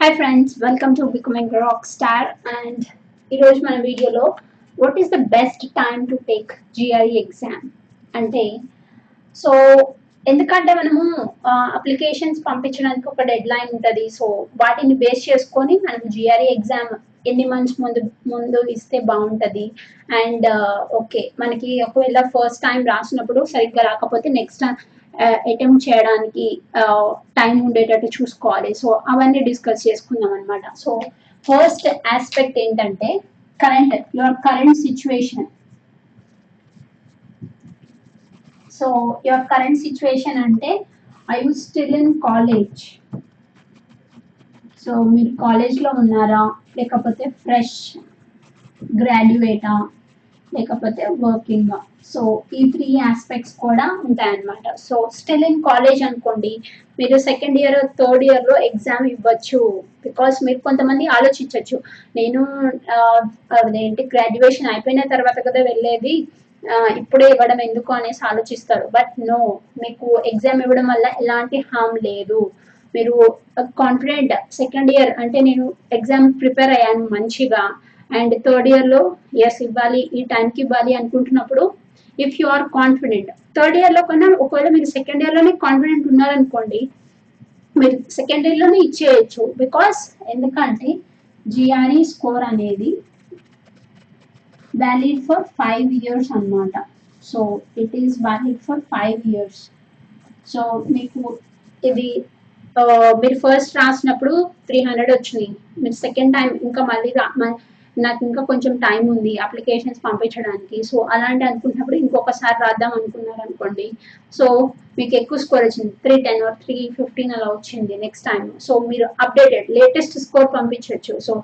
Hi friends welcome to becoming rock star and ఈరోజు మన వీడియోలో what is the best time to take GRE exam అంటే so ఎందుకంటే మనము అప్లికేషన్స్ పంపించడానికి ఒక డెడ్ లైన్ ఉంటుంది సో వాటిని బేస్ చేసుకొని మనం జిఆర్ఈ ఎగ్జామ్ ఎన్ని మంత్స్ ముందు ముందు ఇస్తే బాగుంటుంది అండ్ ఓకే మనకి ఒకవేళ ఫస్ట్ టైం రాసినప్పుడు సరిగ్గా రాకపోతే నెక్స్ట్ అటెంప్ట్ చేయడానికి టైం ఉండేటట్టు చూసుకోవాలి. సో అవన్నీ డిస్కస్ చేసుకుందాం అనమాట సో ఫస్ట్ ఆస్పెక్ట్ ఏంటంటే current your current situation so your current situation అంటే I you still in college so మీరు కాలేజ్లో ఉన్నారా? లేకపోతే ఫ్రెష్ గ్రాడ్యుయేటా లేకపోతే వర్కింగ్. సో ఈ త్రీ ఆస్పెక్ట్స్ కూడా ఉంటాయన్నమాట. సో స్టిల్ ఇన్ కాలేజ్ అనుకోండి మీరు సెకండ్ ఇయర్ థర్డ్ ఇయర్లో ఎగ్జామ్ ఇవ్వచ్చు. బికాస్ మీరు కొంతమంది ఆలోచించవచ్చు నేను అదేంటి గ్రాడ్యుయేషన్ అయిపోయిన తర్వాత కదా వెళ్ళేది ఇప్పుడే ఇవ్వడం ఎందుకు అనేసి ఆలోచిస్తారు. బట్ నో మీకు ఎగ్జామ్ ఇవ్వడం వల్ల ఎలాంటి హామ్ లేదు. మీరు కాన్ఫిడెంట్ సెకండ్ ఇయర్ అంటే నేను ఎగ్జామ్ ప్రిపేర్ అయ్యాను మంచిగా. అండ్ థర్డ్ ఇయర్లో ఎస్ ఇవ్వాలి ఈ టైంకి ఇవ్వాలి అనుకుంటున్నప్పుడు if you are confident third ఇయర్లో కన్నా ఒకవేళ మీరు సెకండ్ ఇయర్లోనే కాన్ఫిడెంట్ ఉన్నారనుకోండి మీరు సెకండ్ ఇయర్లోనే ఇచ్చేయచ్చు. బికాస్ ఎందుకంటే జిఆర్ఈ స్కోర్ అనేది వ్యాలిడ్ ఫర్ ఫైవ్ ఇయర్స్ అనమాట so it is valid for five years so మీకు ఇది uh, మీరు ఫస్ట్ రాసినప్పుడు త్రీ హండ్రెడ్ వచ్చింది మీరు సెకండ్ టైం ఇంకా మళ్ళీ నాకు ఇంకా కొంచెం టైం ఉంది అప్లికేషన్స్ పంపించడానికి. సో అలాంటి అనుకున్నప్పుడు ఇంకొకసారి రాద్దాం అనుకున్నారు అనుకోండి సో మీకు ఎక్కువ స్కోర్ వచ్చింది. Three ten or three fifteen అలా వచ్చింది నెక్స్ట్ టైం సో మీరు అప్డేటెడ్ లేటెస్ట్ స్కోర్ పంపించవచ్చు సో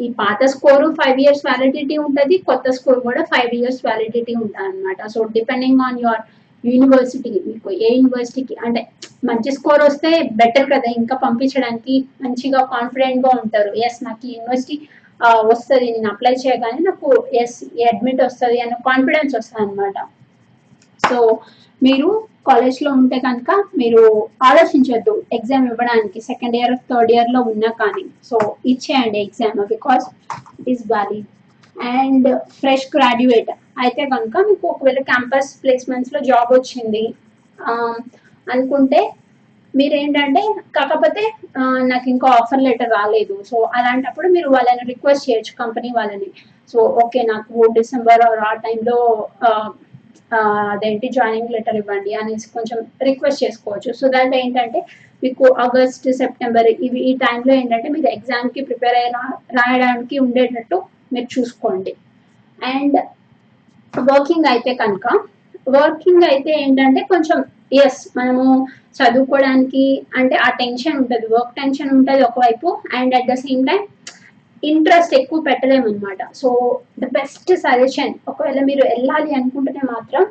ఈ పాత స్కోరు ఫైవ్ ఇయర్స్ వ్యాలిడిటీ ఉంటుంది కొత్త స్కోర్ కూడా ఫైవ్ ఇయర్స్ వ్యాలిడిటీ ఉంటుంది అనమాట so depending on your university మీకు ఏ యూనివర్సిటీకి అంటే మంచి స్కోర్ వస్తే బెటర్ కదా. ఇంకా పంపించడానికి మంచిగా కాన్ఫిడెంట్గా ఉంటారు. ఎస్ నాకు యూనివర్సిటీ వస్తుంది నేను అప్లై చేయగానే నాకు ఎస్ అడ్మిట్ వస్తుంది అన్న కాన్ఫిడెన్స్ వస్తుంది అనమాట సో మీరు కాలేజ్లో ఉంటే కనుక మీరు ఆలోచించొద్దు ఎగ్జామ్ ఇవ్వడానికి సెకండ్ ఇయర్ థర్డ్ ఇయర్లో ఉన్నా కానీ. సో ఇచ్చేయండి exam because it is valid and fresh graduate అయితే కనుక మీకు ఒకవేళ క్యాంపస్ ప్లేస్మెంట్స్లో జాబ్ వచ్చింది అనుకుంటే మీరేంటంటే కాకపోతే నాకు ఇంకా ఆఫర్ లెటర్ రాలేదు. సో అలాంటప్పుడు మీరు వాళ్ళని రిక్వెస్ట్ చేయొచ్చు కంపెనీ వాళ్ళని. సో ఓకే నాకు డిసెంబర్ ఆ టైంలో అదేంటి జాయినింగ్ లెటర్ ఇవ్వండి అనేసి కొంచెం రిక్వెస్ట్ చేసుకోవచ్చు. సో దాంట్లో ఏంటంటే మీకు ఆగస్ట్ సెప్టెంబర్ ఇవి ఈ టైంలో ఏంటంటే మీరు ఎగ్జామ్కి ప్రిపేర్ అయిన రాయడానికి ఉండేటట్టు మీరు చూసుకోండి. అండ్ వర్కింగ్ అయితే కనుక వర్కింగ్ అయితే ఏంటంటే కొంచెం ఎస్ మనము చదువుకోవడానికి అంటే ఆ టెన్షన్ ఉంటుంది వర్క్ టెన్షన్ ఉంటుంది ఒకవైపు and at the same time interest ఎక్కువ పెట్టలేమన్నమాట. సో ద బెస్ట్ సజెషన్ ఒకవేళ మీరు వెళ్ళాలి అనుకుంటేనే మాత్రం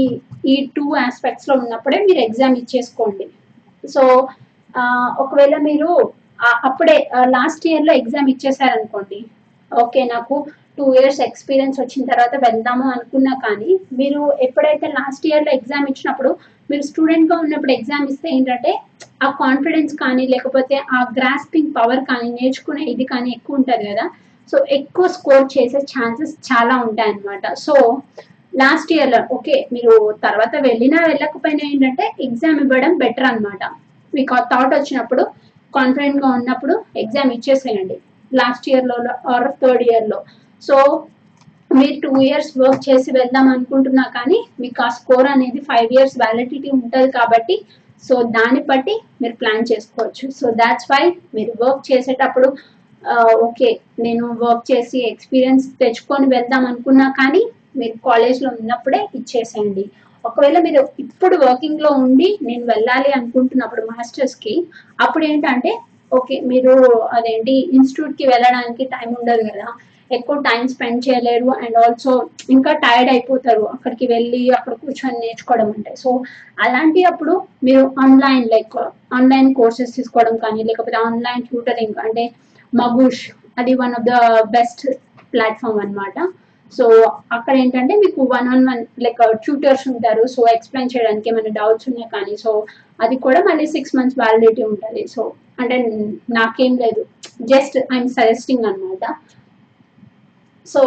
ఈ ఈ టూ ఆస్పెక్ట్స్లో ఉన్నప్పుడే మీరు ఎగ్జామ్ ఇచ్చేసుకోండి. సో ఒకవేళ మీరు అప్పుడే లాస్ట్ ఇయర్లో ఎగ్జామ్ ఇచ్చేసారనుకోండి ఓకే నాకు టూ ఇయర్స్ ఎక్స్పీరియన్స్ వచ్చిన తర్వాత వెళ్దాము అనుకున్నా కానీ మీరు ఎప్పుడైతే లాస్ట్ ఇయర్లో ఎగ్జామ్ ఇచ్చినప్పుడు మీరు స్టూడెంట్గా ఉన్నప్పుడు ఎగ్జామ్ ఇస్తే ఏంటంటే ఆ కాన్ఫిడెన్స్ కానీ లేకపోతే ఆ గ్రాస్పింగ్ పవర్ కానీ నేర్చుకునే ఇది కానీ ఎక్కువ ఉంటుంది కదా. సో ఎక్కువ స్కోర్ చేసే ఛాన్సెస్ చాలా ఉంటాయన్నమాట సో లాస్ట్ ఇయర్లో ఓకే మీరు తర్వాత వెళ్ళినా వెళ్ళకపోయినా ఏంటంటే ఎగ్జామ్ ఇవ్వడం బెటర్ అనమాట మీకు ఆ థాట్ వచ్చినప్పుడు కాన్ఫిడెంట్గా ఉన్నప్పుడు ఎగ్జామ్ ఇచ్చేసేయండి. లాస్ట్ ఇయర్లో ఆర్ థర్డ్ ఇయర్లో. సో మీరు టూ ఇయర్స్ వర్క్ చేసి వెళ్దాం అనుకుంటున్నా కానీ మీకు ఆ స్కోర్ అనేది ఫైవ్ ఇయర్స్ వ్యాలిడిటీ ఉంటుంది కాబట్టి సో దాన్ని బట్టి మీరు ప్లాన్ చేసుకోవచ్చు. సో దాట్స్ వై మీరు వర్క్ చేసేటప్పుడు uh, ఓకే నేను వర్క్ చేసి ఎక్స్పీరియన్స్ తెచ్చుకొని వెళ్దాం అనుకున్నా కానీ మీరు కాలేజ్లో ఉన్నప్పుడే ఇచ్చేసేయండి. ఒకవేళ మీరు ఇప్పుడు వర్కింగ్లో ఉండి నేను వెళ్ళాలి అనుకుంటున్నప్పుడు మాస్టర్స్కి అప్పుడు ఏంటంటే ఓకే మీరు అదేంటి ఇన్స్టిట్యూట్కి వెళ్ళడానికి టైం ఉండదు కదా. ఎక్కువ టైం స్పెండ్ చేయలేరు అండ్ ఆల్సో ఇంకా టైర్డ్ అయిపోతారు అక్కడికి వెళ్ళి అక్కడ కూర్చొని నేర్చుకోవడం అంటే. సో అలాంటి అప్పుడు మీరు ఆన్లైన్ లైక్ ఆన్లైన్ కోర్సెస్ తీసుకోవడం కానీ లేకపోతే ఆన్లైన్ ట్యూటరింగ్ అంటే మగుష్ అది one of the best platform అనమాట సో అక్కడ ఏంటంటే మీకు one on one like tutors ఉంటారు. సో ఎక్స్ప్లెయిన్ చేయడానికి ఏమైనా డౌట్స్ ఉన్నాయి కానీ సో అది కూడా మళ్ళీ సిక్స్ మంత్స్ వ్యాలిడిటీ ఉంటుంది. సో అంటే నాకేం లేదు. జస్ట్ ఐఎమ్ సజెస్టింగ్ అనమాట సో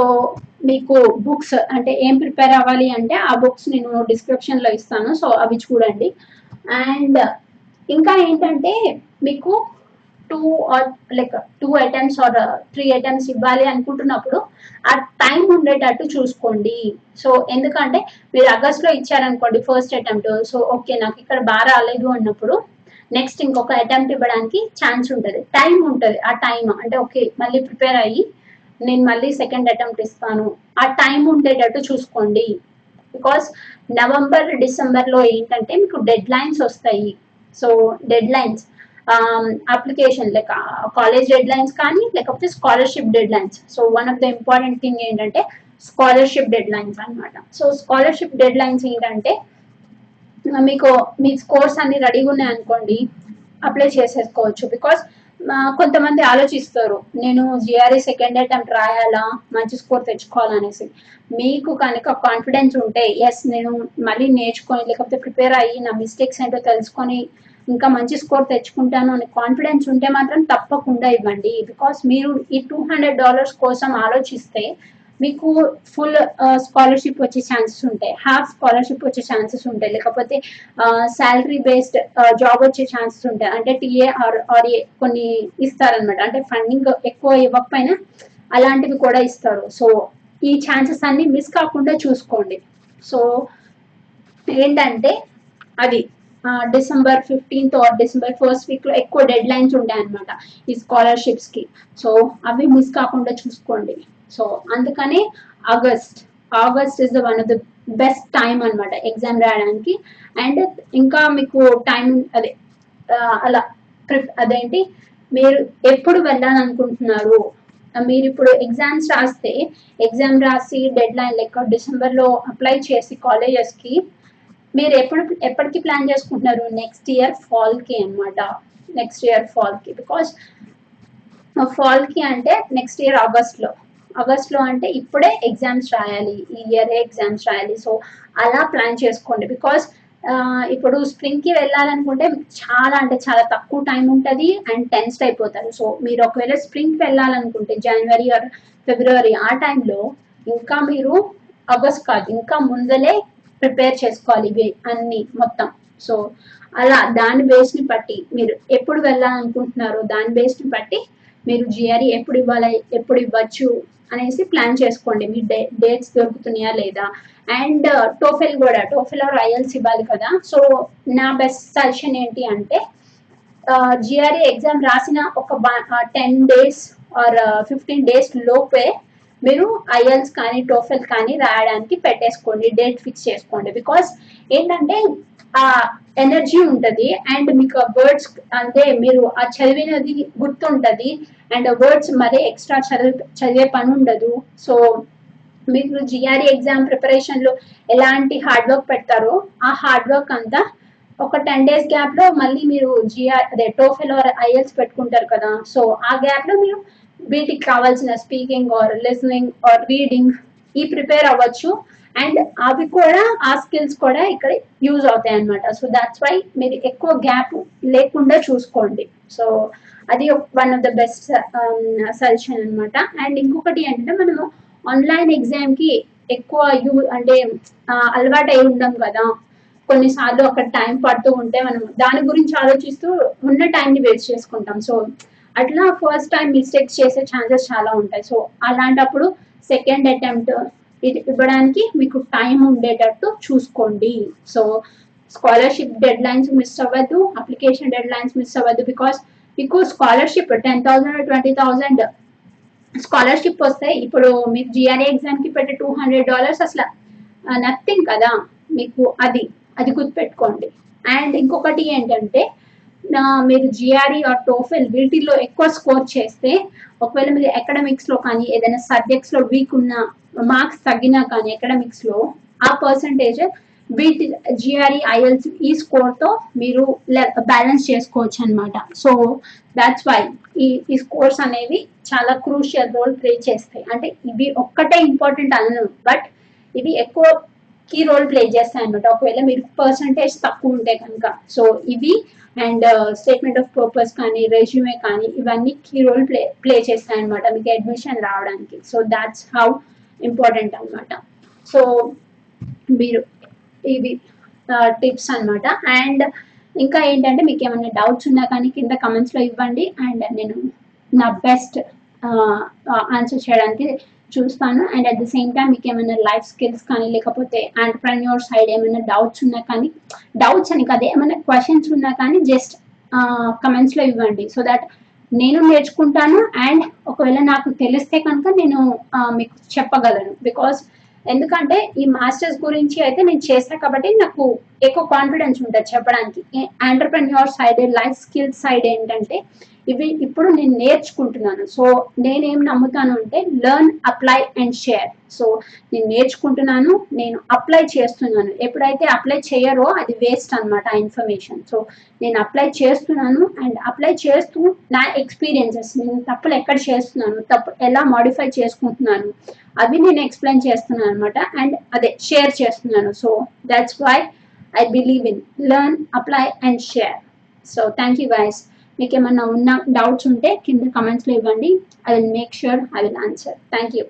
మీకు బుక్స్ అంటే ఏం ప్రిపేర్ అవ్వాలి అంటే ఆ బుక్స్ నేను డిస్క్రిప్షన్లో లో ఇస్తాను. సో అవి చూడండి. అండ్ ఇంకా ఏంటంటే మీకు two or like two items or three items ఇవ్వాలి అనుకుంటున్నప్పుడు ఆ టైం ఉండేటట్టు చూసుకోండి. సో ఎందుకంటే మీరు ఆగస్ట్లో ఇచ్చారనుకోండి ఫస్ట్ అటెంప్ట్ సో ఓకే నాకు ఇక్కడ బాగా రాలేదు అన్నప్పుడు నెక్స్ట్ ఇంకొక అటెంప్ట్ ఇవ్వడానికి ఛాన్స్ ఉంటుంది. టైం ఉంటుంది ఆ టైం అంటే ఓకే మళ్ళీ ప్రిపేర్ అయ్యి నేను మళ్ళీ సెకండ్ అటెంప్ట్ ఇస్తాను. ఆ టైం ఉండేటట్టు చూసుకోండి. బికాస్ నవంబర్ డిసెంబర్లో ఏంటంటే మీకు డెడ్ లైన్స్ వస్తాయి. So deadlines application like college deadlines కానీ లేకపోతే scholarship deadlines so one of the important thing ఏంటంటే స్కాలర్షిప్ డెడ్ లైన్స్ అనమాట సో స్కాలర్షిప్ డెడ్ లైన్స్ ఏంటంటే మీకు మీ స్కోర్స్ అన్ని రెడీగా ఉన్నాయి అనుకోండి అప్లై చేసేసుకోవచ్చు. బికాస్ కొంతమంది ఆలోచిస్తారు. నేను జిఆర్ఈ సెకండ్ అటెంప్ట్ రాయాలా మంచి స్కోర్ తెచ్చుకోవాలనేసి. మీకు కనుక కాన్ఫిడెన్స్ ఉంటే ఎస్ నేను మళ్ళీ నేర్చుకొని లేకపోతే ప్రిపేర్ అయ్యి నా మిస్టేక్స్ ఏంటో తెలుసుకొని ఇంకా మంచి స్కోర్ తెచ్చుకుంటాను అని కాన్ఫిడెన్స్ ఉంటే మాత్రం తప్పకుండా ఇవ్వండి. బికాస్ మీరు ఈ టూ హండ్రెడ్ డాలర్స్ కోసం ఆలోచిస్తే మీకు ఫుల్ స్కాలర్షిప్ uh, వచ్చే ఛాన్సెస్ ఉంటాయి. హాఫ్ స్కాలర్షిప్ వచ్చే ఛాన్సెస్ ఉంటాయి. లేకపోతే శాలరీ బేస్డ్ జాబ్ వచ్చే ఛాన్సెస్ ఉంటాయి. అంటే టీఏ ఆర్ ఆర్ కొన్ని ఇస్తారనమాట అంటే ఫండింగ్ ఎక్కువ ఇవ్వకపోయినా అలాంటివి కూడా ఇస్తారు. సో ఈ ఛాన్సెస్ అన్ని మిస్ కాకుండా చూసుకోండి. సో ఏంటంటే అది December fifteenth or December first వీక్లో ఎక్కువ డెడ్ లైన్స్ ఉంటాయి అనమాట ఈ స్కాలర్షిప్స్కి సో అవి మిస్ కాకుండా చూసుకోండి. సో అందుకనే August August is the one of the best time అనమాట ఎగ్జామ్ రాయడానికి. అండ్ ఇంకా మీకు టైం అదే అలా అదేంటి మీరు ఎప్పుడు వెళ్ళాలనుకుంటున్నారు? మీరు ఇప్పుడు ఎగ్జామ్స్ రాస్తే ఎగ్జామ్ రాసి డెడ్ లైన్ లెక్క డిసెంబర్లో అప్లై చేసి కాలేజెస్కి మీరు ఎప్పుడు ఎప్పటికి ప్లాన్ చేసుకుంటున్నారు? నెక్స్ట్ ఇయర్ ఫాల్కి అన్నమాట. నెక్స్ట్ ఇయర్ ఫాల్కి బికాస్ ఫాల్కి అంటే నెక్స్ట్ ఇయర్ ఆగస్ట్లో. అవర్స్లో అంటే ఇప్పుడే ఎగ్జామ్స్ రాయాలి ఈ ఇయర్ ఎగ్జామ్స్ రాయాలి. సో అలా ప్లాన్ చేసుకోండి. బికాస్ ఇప్పుడు స్ప్రింగ్కి వెళ్ళాలనుకుంటే మీకు చాలా అంటే చాలా తక్కువ టైం ఉంటుంది అండ్ టెన్స్డ్ అయిపోతారు. సో మీరు ఒకవేళ స్ప్రింగ్కి వెళ్ళాలనుకుంటే జనవరి ఆర్ ఫిబ్రవరి ఆ టైంలో ఇంకా మీరు అగస్ట్ కాదు ఇంకా ముందలే ప్రిపేర్ చేసుకోవాలి ఇవి అన్ని మొత్తం. సో అలా దాని బేస్ని బట్టి మీరు ఎప్పుడు వెళ్ళాలనుకుంటున్నారో దాని బేస్ని బట్టి మీరు జిఆర్ఈ ఎప్పుడు ఇవ్వాలి ఎప్పుడు ఇవ్వచ్చు అనేసి ప్లాన్ చేసుకోండి. మీ డే డేట్స్ దొరుకుతున్నాయా లేదా? అండ్ టోఫెల్ uh, కూడా టోఫెల్ ఆర్ ఐఎల్స్ ఇవ్వాలి కదా. సో నా బెస్ట్ సజెషన్ ఏంటి అంటే uh, జిఆర్ఈ ఎగ్జామ్ రాసిన ఒక ten days or fifteen days లోపే మీరు ఐఎల్స్ కానీ టోఫెల్ కానీ రాయడానికి పెట్టేసుకోండి డేట్ ఫిక్స్ చేసుకోండి. బికాస్ ఏంటంటే ఆ ఎనర్జీ ఉంటుంది అండ్ మీకు వర్డ్స్ అంటే మీరు ఆ చదివినది గుర్తుంటది అండ్ వర్డ్స్ మరే ఎక్స్ట్రా చదివి చదివే పని ఉండదు. సో మీరు జిఆర్ఈ ఎగ్జామ్ ప్రిపరేషన్లో ఎలాంటి హార్డ్ వర్క్ పెడతారో ఆ హార్డ్ వర్క్ అంతా ఒక టెన్ డేస్ గ్యాప్లో మళ్ళీ మీరు జిఆర్ అదే టోఫెల్ ఆర్ ఐఎల్స్ పెట్టుకుంటారు కదా. సో ఆ గ్యాప్లో మీరు వీటికి కావాల్సిన speaking or listening or reading ఈ ప్రిపేర్ అవ్వచ్చు. అండ్ అవి కూడా ఆ స్కిల్స్ కూడా ఇక్కడ యూజ్ అవుతాయి అనమాట సో దాట్స్ వై మీరు ఎక్కువ గ్యాప్ లేకుండా చూసుకోండి. సో అది one of the best suggestion అనమాట అండ్ ఇంకొకటి ఏంటంటే మనము ఆన్లైన్ ఎగ్జామ్కి ఎక్కువ యూ అంటే అలవాటు అయి ఉండం కదా. కొన్నిసార్లు అక్కడ టైం పడుతూ ఉంటే మనం దాని గురించి ఆలోచిస్తూ ఉన్న టైంని వేస్ట్ చేసుకుంటాం. సో అట్లా ఫస్ట్ టైం మిస్టేక్స్ చేసే ఛాన్సెస్ చాలా ఉంటాయి. సో అలాంటప్పుడు సెకండ్ అటెంప్ట్ ఇది ఇవ్వడానికి మీకు టైం ఉండేటట్టు చూసుకోండి. So scholarship deadlines miss అవ్వద్దు అప్లికేషన్ డెడ్ లైన్స్ మిస్ అవ్వద్దు బికాస్ మీకు scholarship ten thousand twenty thousand scholarship వస్తే ఇప్పుడు మీకు జిఆర్ఏ ఎగ్జామ్కి పెట్టే టూ హండ్రెడ్ డాలర్స్ అసలు నథింగ్ కదా. మీకు అది అది గుర్తుపెట్టుకోండి. అండ్ ఇంకొకటి ఏంటంటే మీరు జిఆర్ఈ ఆర్ టోఫెల్ వీటిల్లో ఎక్కువ స్కోర్ చేస్తే ఒకవేళ మీరు అకాడమిక్స్లో కానీ ఏదైనా సబ్జెక్ట్స్లో వీక్ ఉన్న మార్క్స్ తగ్గినా కానీ అకాడమిక్స్లో ఆ పర్సంటేజ్ వీటి జిఆర్ఈ ఐఎల్స్ ఈ స్కోర్తో మీరు బ్యాలెన్స్ చేసుకోవచ్చు అనమాట సో దాట్స్ వై ఈ ఈ స్కోర్స్ అనేవి చాలా క్రూషియల్ రోల్ ప్లే చేస్తాయి. అంటే ఇవి ఒక్కటే ఇంపార్టెంట్ అనను బట్ ఇవి ఎక్కువ కీ రోల్ ప్లే చేస్తాయి అనమాట ఒకవేళ మీరు పర్సంటేజ్ తక్కువ ఉంటే కనుక. సో ఇవి అండ్ స్టేట్మెంట్ ఆఫ్ పర్పస్ కానీ రెజ్యూమే కానీ ఇవన్నీ కీ రోల్ ప్లే ప్లే చేస్తాయి అనమాట మీకు అడ్మిషన్ రావడానికి. సో దాట్స్ హౌ ఇంపార్టెంట్ అనమాట సో మీరు ఇవి uh, టిప్స్ అన్నమాట. అండ్ ఇంకా ఏంటంటే మీకు ఏమైనా డౌట్స్ ఉన్నా కానీ కింద కమెంట్స్లో ఇవ్వండి. అండ్ నేను నా బెస్ట్ ఆన్సర్ చేయడానికి చూస్తాను. And at the same time మీకు ఏమైనా లైఫ్ స్కిల్స్ కానీ లేకపోతే ఆంటర్ప్రెన్యూర్ సైడ్ ఏమైనా డౌట్స్ ఉన్నా కానీ డౌట్స్ అని కాదు ఏమైనా క్వశ్చన్స్ ఉన్నా కానీ జస్ట్ కమెంట్స్లో ఇవ్వండి. సో దట్ నేను నేర్చుకుంటాను అండ్ ఒకవేళ నాకు తెలిస్తే కనుక నేను మీకు చెప్పగలను. బికాస్ ఎందుకంటే ఈ మాస్టర్స్ గురించి అయితే నేను చేశాను కాబట్టి నాకు ఎక్కువ కాన్ఫిడెన్స్ ఉంటుంది చెప్పడానికి. Entrepreneur side life skills side ఏంటంటే ఇవి ఇప్పుడు నేను నేర్చుకుంటున్నాను. సో నేనేం నమ్ముతాను అంటే learn apply and share so నేను నేర్చుకుంటున్నాను నేను అప్లై చేస్తున్నాను. ఎప్పుడైతే అప్లై చేయరో అది వేస్ట్ అనమాట ఆ ఇన్ఫర్మేషన్ సో నేను అప్లై చేస్తున్నాను అండ్ అప్లై చేస్తూ నా ఎక్స్పీరియన్సెస్ నేను తప్పులు ఎక్కడ చేస్తున్నాను తప్పు ఎలా మాడిఫై చేసుకుంటున్నాను అవి నేను ఎక్స్ప్లెయిన్ చేస్తున్నాను అనమాట అండ్ అదే షేర్ చేస్తున్నాను. So that's why I believe in learn apply and share so thank you guys మీకు ఏమన్నా ఉన్న డౌట్స్ ఉంటే కింద కమెంట్స్లో ఇవ్వండి. I will make sure I will answer thank you